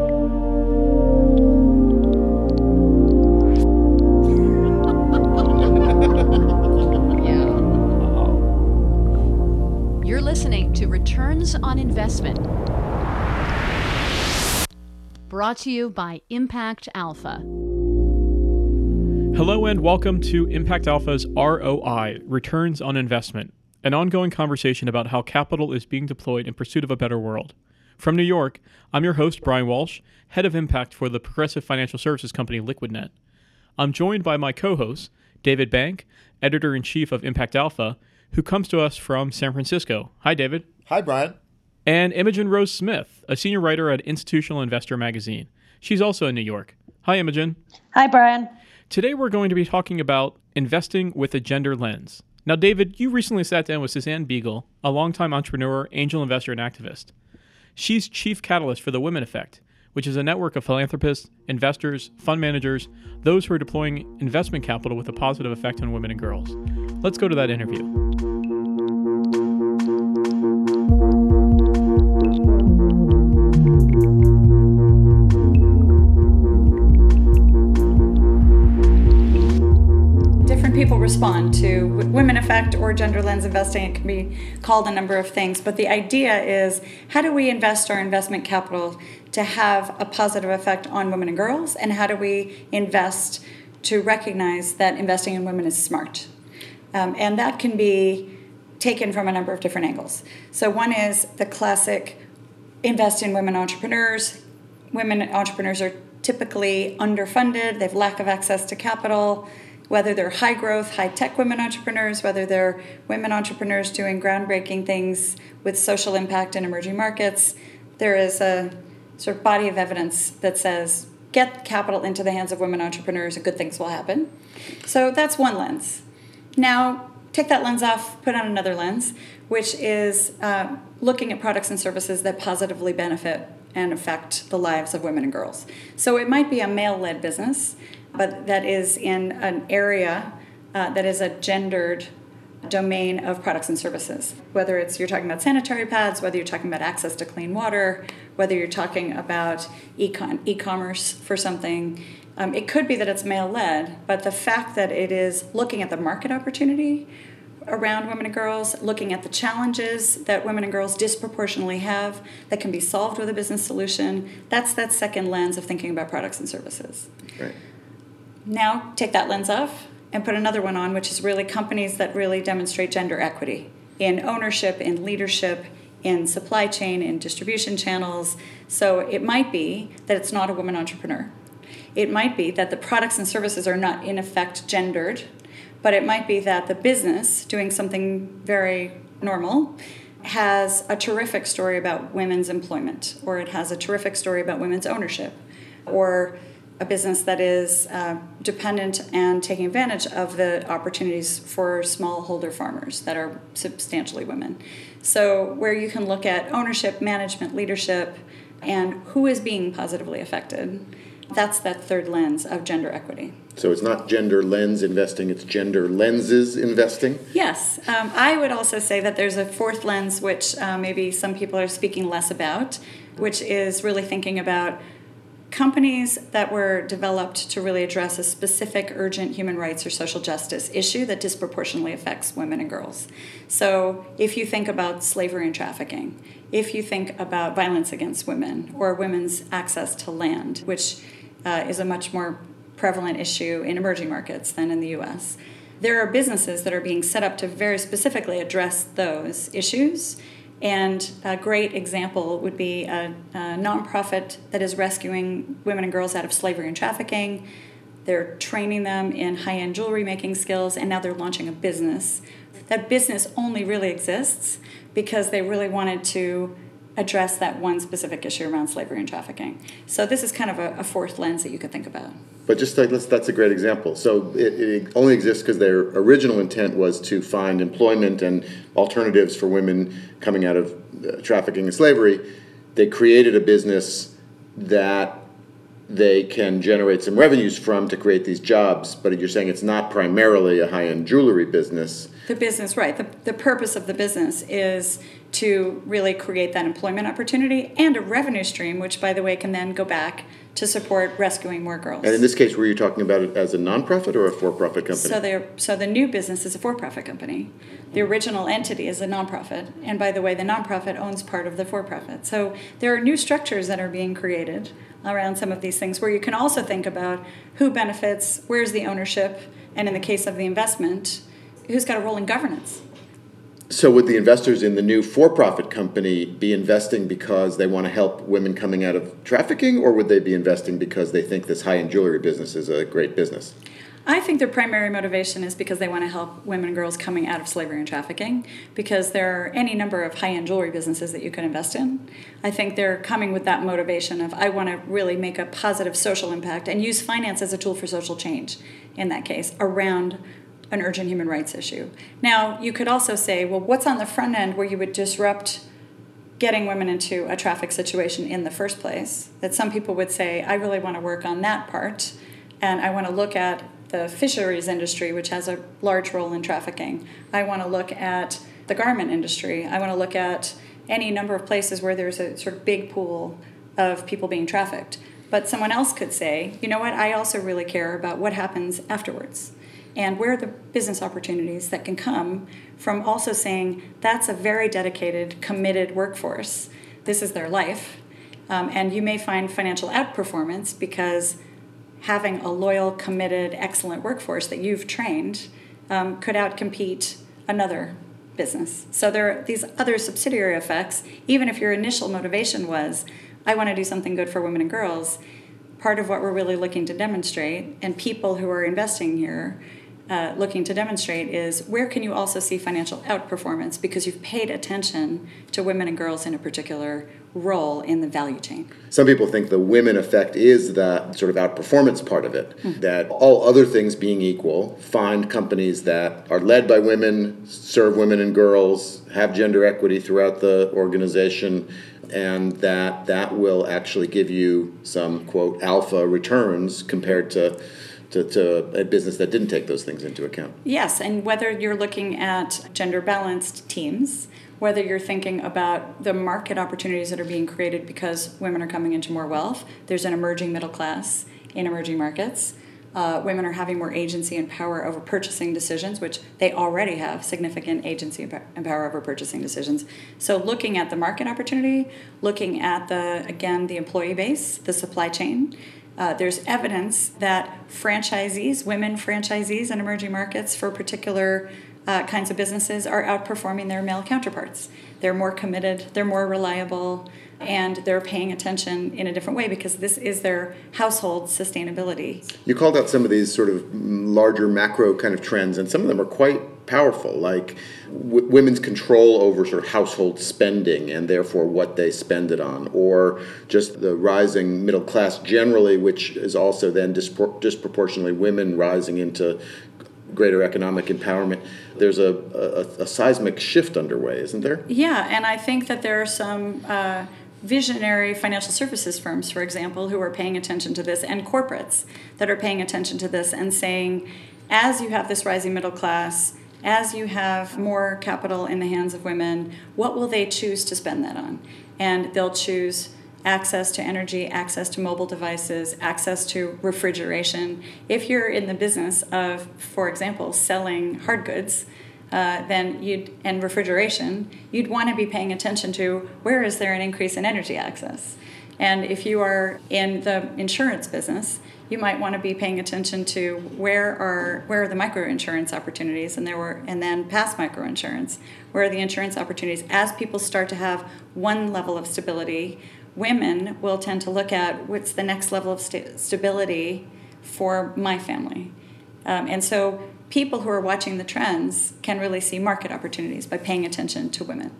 You're listening to Returns on Investment. Brought to you by Impact Alpha. Hello and welcome to Impact Alpha's ROI, Returns on Investment, an ongoing conversation about how capital is being deployed in pursuit of a better world. From New York, I'm your host, Brian Walsh, head of impact for the progressive financial services company LiquidNet. I'm joined by my co host, David Bank, editor in chief of Impact Alpha, who comes to us from San Francisco. Hi, David. Hi, Brian. And Imogen Rose Smith, a senior writer at Institutional Investor magazine. She's also in New York. Hi, Imogen. Hi, Brian. Today we're going to be talking about investing with a gender lens. Now, David, you recently sat down with Suzanne Biegel, a longtime entrepreneur, angel investor, and activist. She's chief catalyst for the Women Effect, which is a network of philanthropists, investors, fund managers, those who are deploying investment capital with a positive effect on women and girls. Let's go to that interview. Respond to women effect or gender lens investing. It can be called a number of things, but the idea is how do we invest our investment capital to have a positive effect on women and girls, and how do we invest to recognize that investing in women is smart? Um, and that can be taken from a number of different angles. So, one is the classic invest in women entrepreneurs. Women entrepreneurs are typically underfunded, they have lack of access to capital whether they're high growth, high tech women entrepreneurs, whether they're women entrepreneurs doing groundbreaking things with social impact in emerging markets, there is a sort of body of evidence that says get capital into the hands of women entrepreneurs and good things will happen. So that's one lens. Now, take that lens off, put on another lens, which is uh, looking at products and services that positively benefit and affect the lives of women and girls. So it might be a male led business but that is in an area uh, that is a gendered domain of products and services. Whether it's you're talking about sanitary pads, whether you're talking about access to clean water, whether you're talking about e-com- e-commerce for something, um, it could be that it's male led, but the fact that it is looking at the market opportunity around women and girls, looking at the challenges that women and girls disproportionately have that can be solved with a business solution, that's that second lens of thinking about products and services. Right. Now take that lens off and put another one on, which is really companies that really demonstrate gender equity in ownership, in leadership, in supply chain, in distribution channels. So it might be that it's not a woman entrepreneur. It might be that the products and services are not in effect gendered, but it might be that the business doing something very normal has a terrific story about women's employment, or it has a terrific story about women's ownership, or a business that is uh, dependent and taking advantage of the opportunities for smallholder farmers that are substantially women. So, where you can look at ownership, management, leadership, and who is being positively affected, that's that third lens of gender equity. So, it's not gender lens investing, it's gender lenses investing? Yes. Um, I would also say that there's a fourth lens, which uh, maybe some people are speaking less about, which is really thinking about companies that were developed to really address a specific urgent human rights or social justice issue that disproportionately affects women and girls. So, if you think about slavery and trafficking, if you think about violence against women or women's access to land, which uh, is a much more prevalent issue in emerging markets than in the US, there are businesses that are being set up to very specifically address those issues and a great example would be a, a nonprofit that is rescuing women and girls out of slavery and trafficking. They're training them in high end jewelry making skills, and now they're launching a business. That business only really exists because they really wanted to address that one specific issue around slavery and trafficking. So this is kind of a, a fourth lens that you could think about. But just like that's a great example. So it, it only exists because their original intent was to find employment and alternatives for women coming out of uh, trafficking and slavery. They created a business that they can generate some revenues from to create these jobs. But you're saying it's not primarily a high-end jewelry business. The business, right? The, the purpose of the business is to really create that employment opportunity and a revenue stream, which, by the way, can then go back to support rescuing more girls. And in this case, were you talking about it as a nonprofit or a for-profit company? So, they so the new business is a for-profit company. The original entity is a nonprofit, and by the way, the nonprofit owns part of the for-profit. So there are new structures that are being created around some of these things, where you can also think about who benefits, where's the ownership, and in the case of the investment, who's got a role in governance. So, would the investors in the new for profit company be investing because they want to help women coming out of trafficking, or would they be investing because they think this high end jewelry business is a great business? I think their primary motivation is because they want to help women and girls coming out of slavery and trafficking, because there are any number of high end jewelry businesses that you can invest in. I think they're coming with that motivation of, I want to really make a positive social impact and use finance as a tool for social change in that case around an urgent human rights issue. Now, you could also say, well, what's on the front end where you would disrupt getting women into a traffic situation in the first place? That some people would say, I really want to work on that part, and I want to look at the fisheries industry, which has a large role in trafficking. I want to look at the garment industry. I want to look at any number of places where there's a sort of big pool of people being trafficked. But someone else could say, you know what, I also really care about what happens afterwards and where are the business opportunities that can come from also saying that's a very dedicated, committed workforce. This is their life. Um, and you may find financial outperformance because having a loyal, committed, excellent workforce that you've trained um, could outcompete another business. So there are these other subsidiary effects, even if your initial motivation was, I want to do something good for women and girls. Part of what we're really looking to demonstrate, and people who are investing here uh, looking to demonstrate is where can you also see financial outperformance because you've paid attention to women and girls in a particular role in the value chain. Some people think the women effect is that sort of outperformance part of it. Mm-hmm. That all other things being equal, find companies that are led by women, serve women and girls, have gender equity throughout the organization, and that that will actually give you some quote alpha returns compared to to, to a business that didn't take those things into account. Yes, and whether you're looking at gender balanced teams, whether you're thinking about the market opportunities that are being created because women are coming into more wealth, there's an emerging middle class in emerging markets. Uh, women are having more agency and power over purchasing decisions, which they already have significant agency and power over purchasing decisions. So, looking at the market opportunity, looking at the again the employee base, the supply chain, uh, there's evidence that franchisees, women franchisees in emerging markets for particular uh, kinds of businesses, are outperforming their male counterparts. They're more committed, they're more reliable, and they're paying attention in a different way because this is their household sustainability. You called out some of these sort of larger macro kind of trends, and some of them are quite powerful, like w- women's control over sort of household spending and therefore what they spend it on, or just the rising middle class generally, which is also then disproportionately women rising into greater economic empowerment. There's a, a, a, seismic shift underway, isn't there? Yeah, and I think that there are some. Uh, visionary financial services firms, for example, who are paying attention to this, and corporates that are paying attention to this and saying, as you have this rising middle class, as you have more capital in the hands of women, what will they choose to spend that on? And they'll choose access to energy, access to mobile devices, access to refrigeration. If you're in the business of, for example, selling hard goods, uh, then you'd and refrigeration, you'd want to be paying attention to where is there an increase in energy access. And if you are in the insurance business, you might want to be paying attention to where are where are the microinsurance opportunities? And there were and then past microinsurance. Where are the insurance opportunities? As people start to have one level of stability women will tend to look at what's the next level of st- stability for my family. Um, and so people who are watching the trends can really see market opportunities by paying attention to women.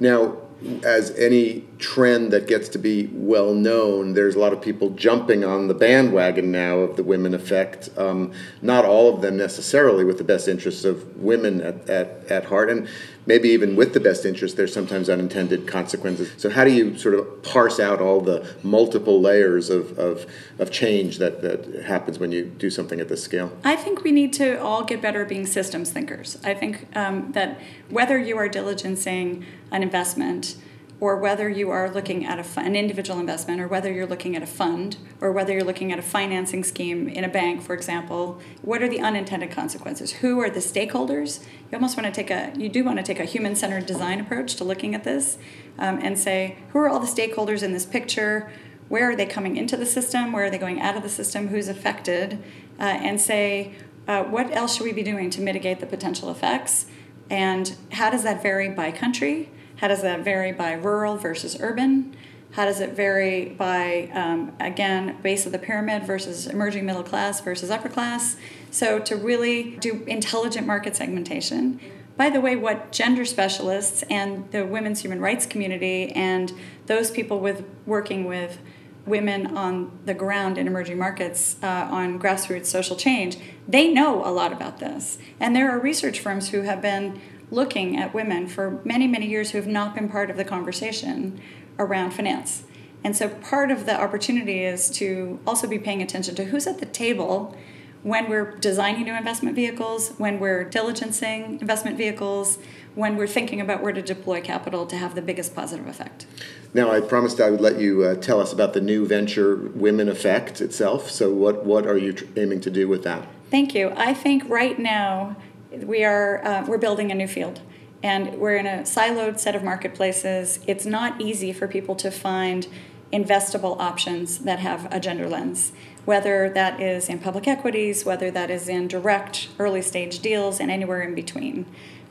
Now as any trend that gets to be well known, there's a lot of people jumping on the bandwagon now of the women effect. Um, not all of them necessarily with the best interests of women at, at, at heart. And maybe even with the best interest, there's sometimes unintended consequences. So, how do you sort of parse out all the multiple layers of, of, of change that, that happens when you do something at this scale? I think we need to all get better at being systems thinkers. I think um, that whether you are diligencing an investment, or whether you are looking at a, an individual investment, or whether you're looking at a fund, or whether you're looking at a financing scheme in a bank, for example, what are the unintended consequences? Who are the stakeholders? You almost want to take a, you do want to take a human centered design approach to looking at this um, and say, who are all the stakeholders in this picture? Where are they coming into the system? Where are they going out of the system? Who's affected? Uh, and say, uh, what else should we be doing to mitigate the potential effects? And how does that vary by country? How does that vary by rural versus urban? How does it vary by, um, again, base of the pyramid versus emerging middle class versus upper class? So, to really do intelligent market segmentation. By the way, what gender specialists and the women's human rights community and those people with working with women on the ground in emerging markets uh, on grassroots social change, they know a lot about this. And there are research firms who have been looking at women for many, many years who have not been part of the conversation around finance. And so part of the opportunity is to also be paying attention to who's at the table when we're designing new investment vehicles, when we're diligencing investment vehicles, when we're thinking about where to deploy capital to have the biggest positive effect. Now, I promised I would let you uh, tell us about the new venture Women Effect itself. So, what, what are you tr- aiming to do with that? Thank you. I think right now we are uh, we're building a new field and we're in a siloed set of marketplaces. It's not easy for people to find investable options that have a gender lens whether that is in public equities whether that is in direct early stage deals and anywhere in between.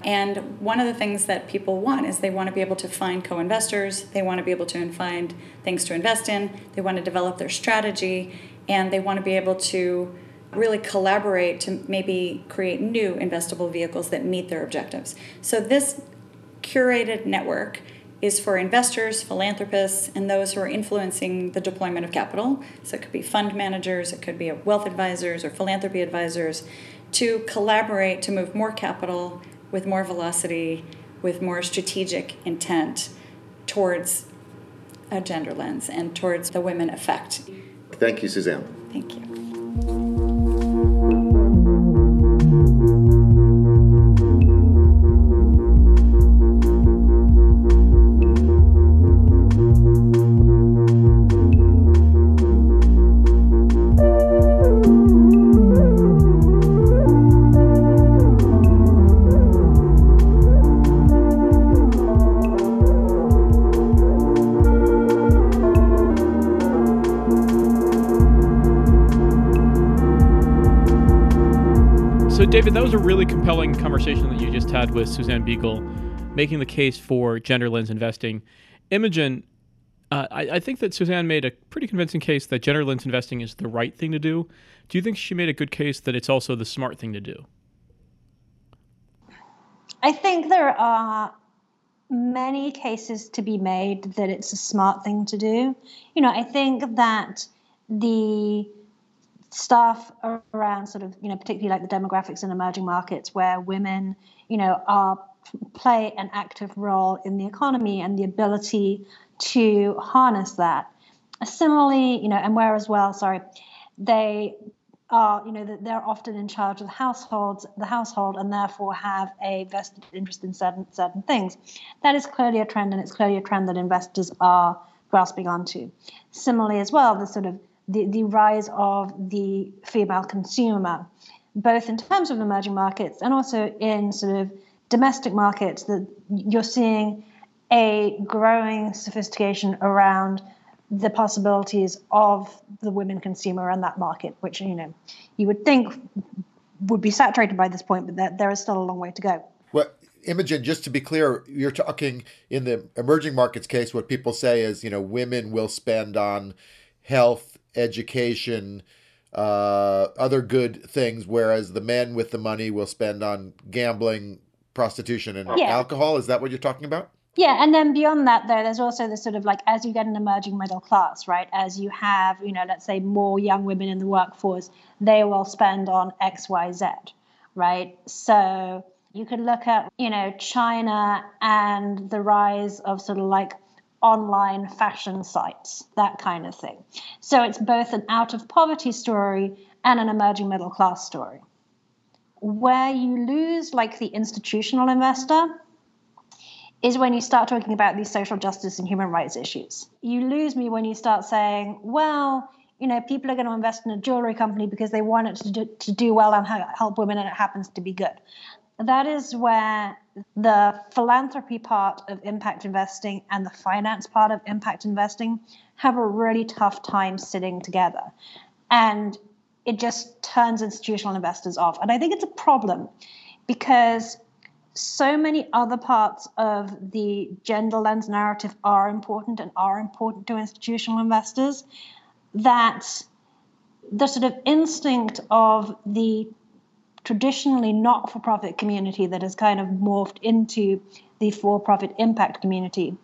And one of the things that people want is they want to be able to find co-investors they want to be able to find things to invest in they want to develop their strategy and they want to be able to really collaborate to maybe create new investable vehicles that meet their objectives. So, this curated network is for investors, philanthropists, and those who are influencing the deployment of capital. So, it could be fund managers, it could be wealth advisors or philanthropy advisors to collaborate to move more capital with more velocity, with more strategic intent towards a gender lens and towards the women effect. Thank you, Suzanne. Thank you. David, that was a really compelling conversation that you just had with Suzanne Biegel, making the case for gender lens investing. Imogen, uh, I, I, think that Suzanne made a pretty convincing case that gender lens investing is the right thing to do. Do you think she made a good case that it's also the smart thing to do? I think there are many cases to be made that it's a smart thing to do. You know, I think that the stuff around sort of you know particularly like the demographics in emerging markets where women you know are play an active role in the economy and the ability to harness that. Similarly you know and where as well sorry they are you know they're often in charge of the households the household and therefore have a vested interest in certain certain things. That is clearly a trend and it's clearly a trend that investors are grasping onto. Similarly as well the sort of the, the rise of the female consumer, both in terms of emerging markets and also in sort of domestic markets, that you're seeing a growing sophistication around the possibilities of the women consumer and that market, which you know you would think would be saturated by this point, but there, there is still a long way to go. Well, Imogen, just to be clear, you're talking in the emerging markets case. What people say is, you know, women will spend on health education, uh, other good things, whereas the men with the money will spend on gambling, prostitution, and yeah. alcohol. Is that what you're talking about? Yeah, and then beyond that, though, there's also the sort of like as you get an emerging middle class, right? As you have, you know, let's say more young women in the workforce, they will spend on X, Y, Z, right? So You could look at, you know, China and the rise of sort of like online fashion sites, that kind of thing. So it's both an out of poverty story and an emerging middle class story. Where you lose, like the institutional investor, is when you start talking about these social justice and human rights issues. You lose me when you start saying, well, you know, people are going to invest in a jewelry company because they want it to do, to do well and help women and it happens to be good. That is where the philanthropy part of impact investing and the finance part of impact investing have a really tough time sitting together. And it just turns institutional investors off. And I think it's a problem because so many other parts of the gender lens narrative are important and are important to institutional investors that the sort of instinct of the traditionally not for profit community that has kind of morphed into the for profit impact community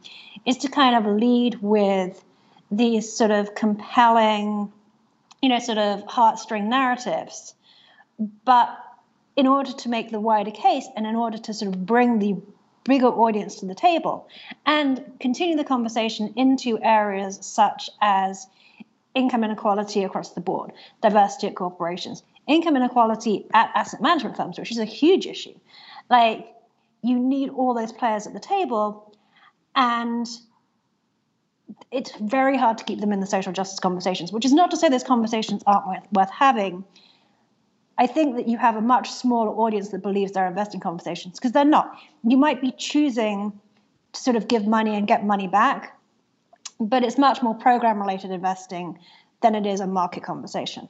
is to kind of lead with these sort of compelling, you know, sort of heartstring narratives. But in order to make the wider case and in order to sort of bring the bigger audience to the table and continue the conversation into areas such as income inequality across the board, diversity at corporations, income inequality at asset management firms, which is a huge issue. Like, you need all those players at the table, and it's very hard to keep them in the social justice conversations, which is not to say those conversations aren't worth, worth having. I think that you have a much smaller audience that believes they're investing conversations because they're not. You might be choosing to sort of give money and get money back, but it's much more program related investing than it is a market conversation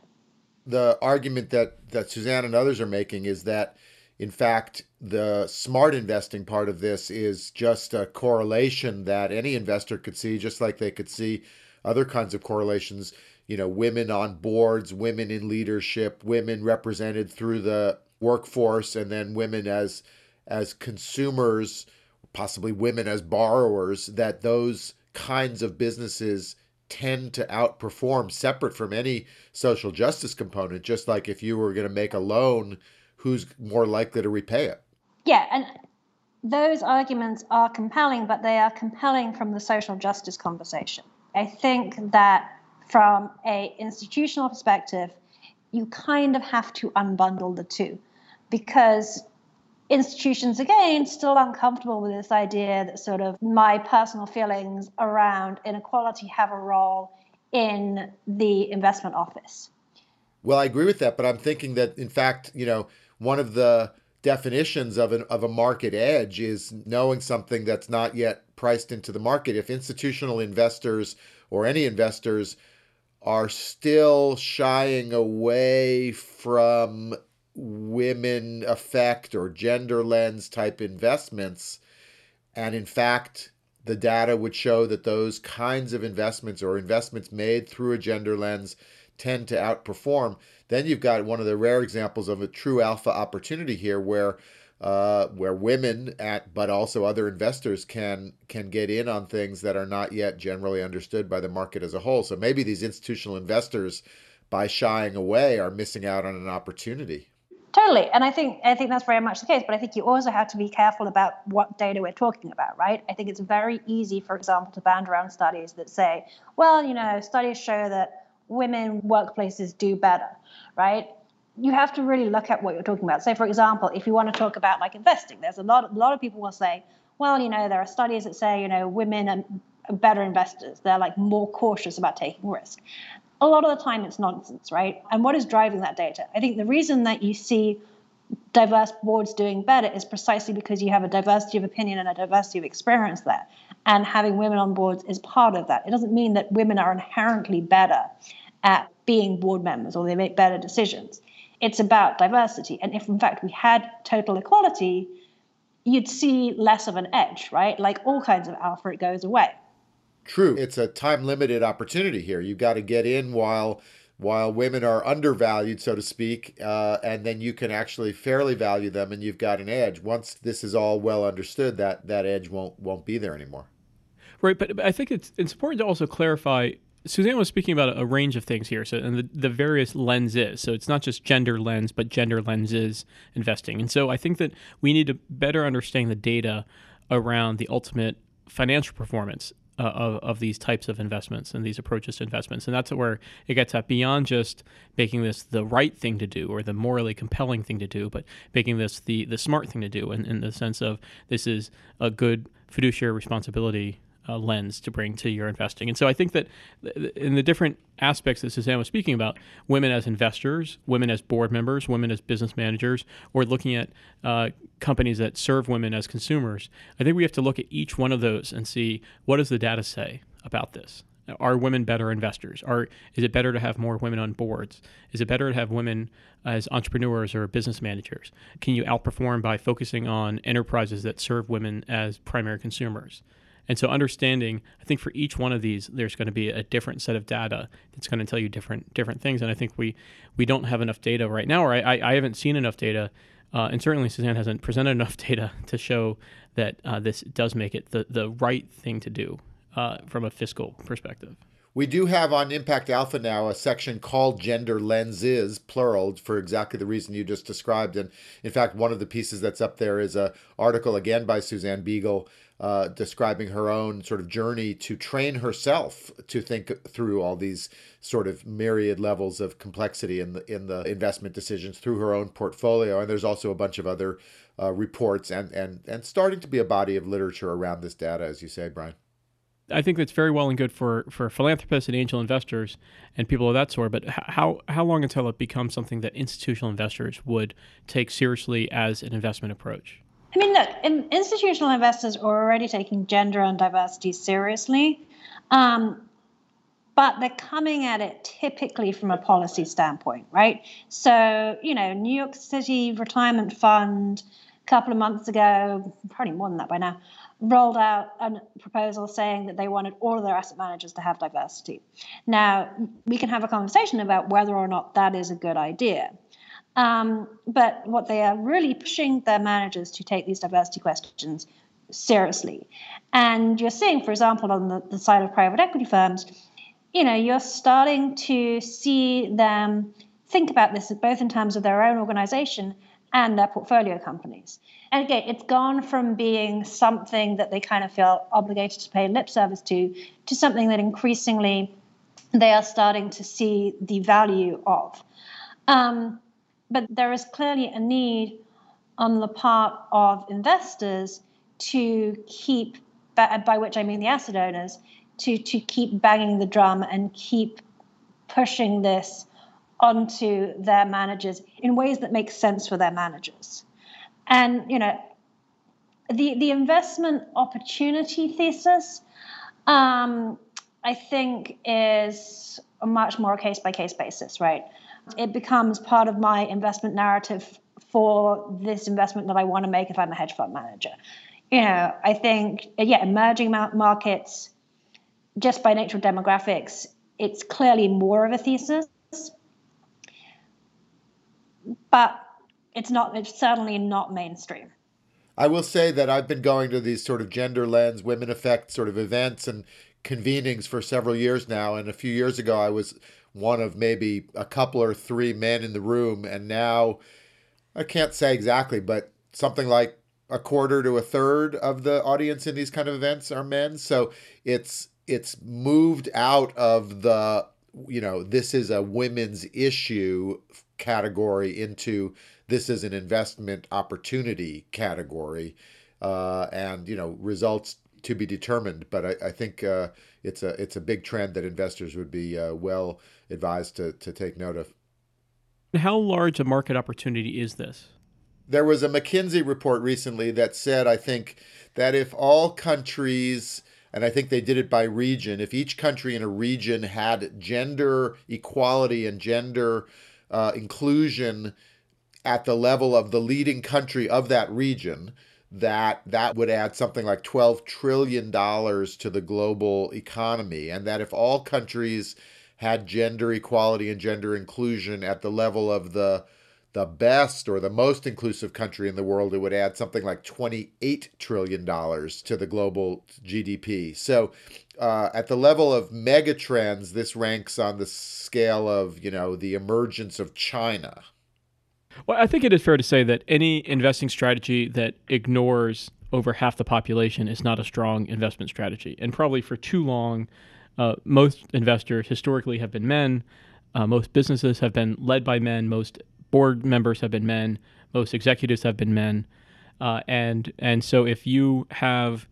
the argument that that Suzanne and others are making is that in fact the smart investing part of this is just a correlation that any investor could see just like they could see other kinds of correlations you know women on boards women in leadership women represented through the workforce and then women as as consumers possibly women as borrowers that those kinds of businesses tend to outperform separate from any social justice component just like if you were going to make a loan who's more likely to repay it? Yeah and those arguments are compelling but they are compelling from the social justice conversation. I think that from a institutional perspective you kind of have to unbundle the two because institutions again still uncomfortable with this idea that sort of my personal feelings around inequality have a role in the investment office. Well, I agree with that, but I'm thinking that in fact, you know, one of the definitions of an of a market edge is knowing something that's not yet priced into the market. If institutional investors or any investors are still shying away from women effect or gender lens type investments. And in fact, the data would show that those kinds of investments or investments made through a gender lens tend to outperform. Then you've got one of the rare examples of a true alpha opportunity here where uh, where women at but also other investors can can get in on things that are not yet generally understood by the market as a whole. So maybe these institutional investors by shying away are missing out on an opportunity. Totally, and I think I think that's very much the case. But I think you also have to be careful about what data we're talking about, right? I think it's very easy, for example, to band around studies that say, well, you know, studies show that women workplaces do better, right? You have to really look at what you're talking about. Say, for example, if you want to talk about like investing, there's a lot a lot of people will say, well, you know, there are studies that say, you know, women are better investors. They're like more cautious about taking risk a lot of the time it's nonsense, right? And what is driving that data? I think the reason that you see diverse boards doing better is precisely because you have a diversity of opinion and a diversity of experience there. And having women on boards is part of that. It doesn't mean that women are inherently better at being board members or they make better decisions. It's about diversity. And if, in fact, we had total equality, you'd see less of an edge, right? Like all kinds of alpha, it goes away. True. It's a time limited opportunity here. You've got to get in while while women are undervalued, so to speak, uh, and then you can actually fairly value them, and you've got an edge. Once this is all well understood, that that edge won't won't be there anymore. Right, but I think it's it's important to also clarify Suzanne was speaking about a range of things here, so and the, the various lenses. So it's not just gender lens, but gender lenses investing. And so I think that we need to better understand the data around the ultimate financial performance uh, of, of these types of investments and these approaches to investments. And that's where it gets at beyond just making this the right thing to do or the morally compelling thing to do, but making this the, the smart thing to do in, in the sense of this is a good fiduciary responsibility uh, lens to bring to your investing. And so I think that in the different aspects that Suzanne was speaking about, women as investors, women as board members, women as business managers, or looking at uh, companies that serve women as consumers, I think we have to look at each one of those and see what does the data say about this. Are women better investors? Are is it better to have more women on boards? Is it better to have women as entrepreneurs or business managers? Can you outperform by focusing on enterprises that serve women as primary consumers? And so understanding, I think for each one of these, there's going to be a different set of data that's going to tell you different different things. And I think we we don't have enough data right now, or I, I haven't seen enough data, uh, and certainly Suzanne hasn't presented enough data to show that uh, this does make it the the right thing to do uh, from a fiscal perspective. We do have on Impact Alpha now a section called Gender Lenses, plural, for exactly the reason you just described. And in fact, one of the pieces that's up there is a article again by Suzanne Biegel uh, describing her own sort of journey to train herself to think through all these sort of myriad levels of complexity in the in the investment decisions through her own portfolio. And there's also a bunch of other uh, reports and and and starting to be a body of literature around this data, as you say, Brian. I think that's very well and good for, for philanthropists and angel investors and people of that sort. But how how long until it becomes something that institutional investors would take seriously as an investment approach? I mean, look, in, institutional investors are already taking gender and diversity seriously, um, but they're coming at it typically from a policy standpoint, right? So, you know, New York City Retirement Fund a couple of months ago, probably more than that by now, rolled out a proposal saying that they wanted all of their asset managers to have diversity. Now, we can have a conversation about whether or not that is a good idea. Um, but what they are really pushing their managers to take these diversity questions seriously. And you're seeing, for example, on the, the side of private equity firms, you know, you're starting to see them think about this both in terms of their own organization and their portfolio companies. And again, it's gone from being something that they kind of feel obligated to pay lip service to, to something that increasingly they are starting to see the value of. Um, but there is clearly a need on the part of investors to keep, by which I mean the asset owners, to, to keep banging the drum and keep pushing this onto their managers in ways that make sense for their managers. And, you know, the, the investment opportunity thesis, um, I think, is a much more case by case basis, right? It becomes part of my investment narrative for this investment that I want to make if I'm a hedge fund manager. You know, I think, yeah, emerging markets, just by nature of demographics, it's clearly more of a thesis. But it's not, it's certainly not mainstream. I will say that I've been going to these sort of gender lens, women effect sort of events and convenings for several years now. And a few years ago, I was one of maybe a couple or three men in the room. And now I can't say exactly, but something like a quarter to a third of the audience in these kind of events are men. So it's it's moved out of the you know this is a women's issue category into this is an investment opportunity category uh, and you know results to be determined but i, I think uh, it's a it's a big trend that investors would be uh, well advised to, to take note of. How large a market opportunity is this? There was a McKinsey report recently that said, I think, that if all countries, and I think they did it by region, if each country in a region had gender equality and gender uh, inclusion at the level of the leading country of that region, that that would add something like 12 trillion dollars to the global economy and that if all countries had gender equality and gender inclusion at the level of the the best or the most inclusive country in the world, it would add something like $28 trillion to the global GDP. So, uh, at the level of megatrends, this ranks on the scale of, you know, the emergence of China. Well, I think it is fair to say that any investing strategy that ignores over half the population is not a strong investment strategy. And probably for too long, uh, most investors historically have been men. Uh, most businesses have been led by men. Most board members have been men, most executives have been men, uh, and and so if you have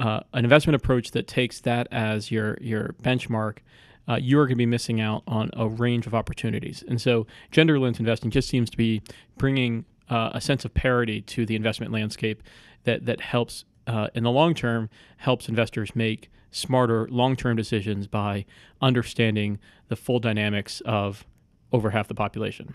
uh, an investment approach that takes that as your your benchmark, uh, you are going to be missing out on a range of opportunities. And so, gender lens investing just seems to be bringing uh, a sense of parity to the investment landscape that that helps uh, in the long term helps investors make smarter long term decisions by understanding the full dynamics of over half the population.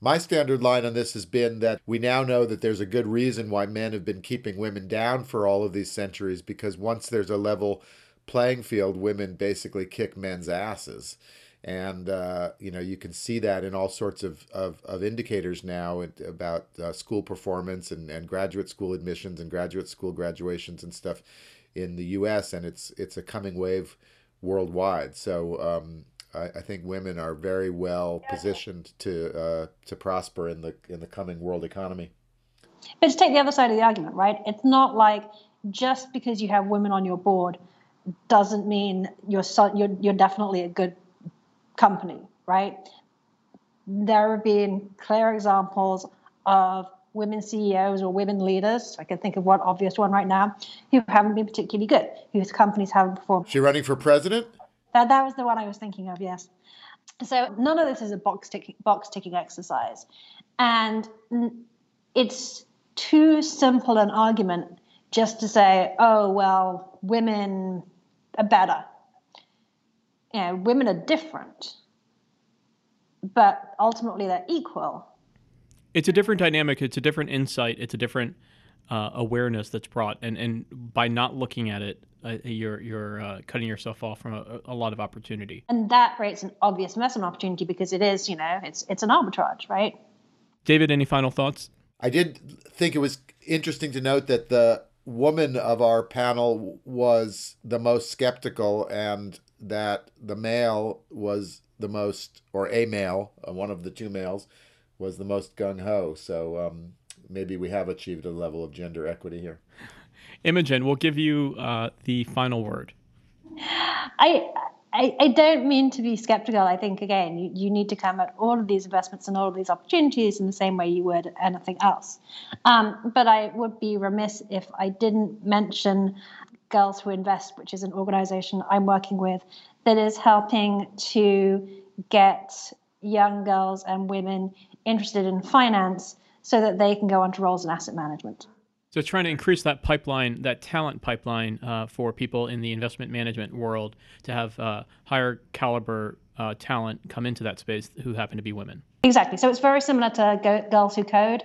My standard line on this has been that we now know that there's a good reason why men have been keeping women down for all of these centuries because once there's a level playing field, women basically kick men's asses. And, uh, you know, you can see that in all sorts of, of, of indicators now about uh, school performance and, and graduate school admissions and graduate school graduations and stuff in the U.S. And it's, it's a coming wave worldwide. So, um, I, I think women are very well positioned to uh, to prosper in the in the coming world economy. But to take the other side of the argument, right? It's not like just because you have women on your board doesn't mean you're so, you're you're definitely a good company, right? There have been clear examples of women CEOs or women leaders. I can think of one obvious one right now who haven't been particularly good, whose companies haven't performed. She running for president? That, that was the one I was thinking of, yes. So none of this is a box ticking, box ticking exercise. And it's too simple an argument just to say, oh, well, women better. You know, women are different, but ultimately they're equal. It's a different dynamic. It's a different insight. It's a different uh, awareness that's brought, and and by not looking at it, uh, you're you're uh, cutting yourself off from a, a, lot of opportunity. And that creates an obvious investment opportunity because it is, you know, it's it's an arbitrage, right? David, any final thoughts? I did think it was interesting to note that the woman of our panel was the most skeptical, and that the male was the most, or a male, uh, one of the two males, was the most gung ho. So um, maybe we have achieved a level of gender equity here. Imogen, we'll give you uh, the final word. I, I, I don't mean to be skeptical. I think again, you, you need to come at all of these investments and all of these opportunities in the same way you would anything else. Um, but I would be remiss if I didn't mention Girls Who Invest, which is an organization I'm working with that is helping to get young girls and women interested in finance so that they can go on to roles in asset management. So it's trying to increase that pipeline, that talent pipeline uh, for people in the investment management world to have uh, higher caliber uh, talent come into that space who happen to be women. Exactly. So it's very similar to Girls Who Code,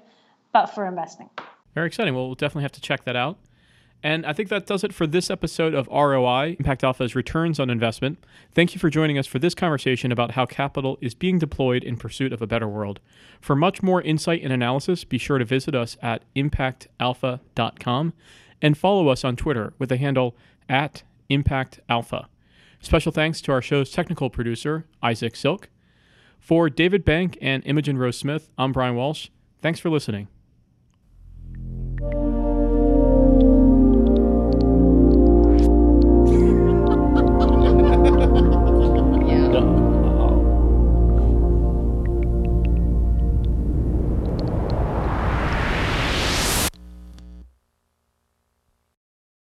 but for investing. Very exciting. Well, we'll definitely have to check that out. And I think that does it for this episode of ROI, Impact Alpha's Returns on Investment. Thank you for joining us for this conversation about how capital is being deployed in pursuit of a better world. For much more insight and analysis, be sure to visit us at impactalpha.com and follow us on Twitter with the handle at impactalpha. Special thanks to our show's technical producer, Isaac Silk. For David Bank and Imogen Rose Smith, I'm Brian Walsh. Thanks for listening.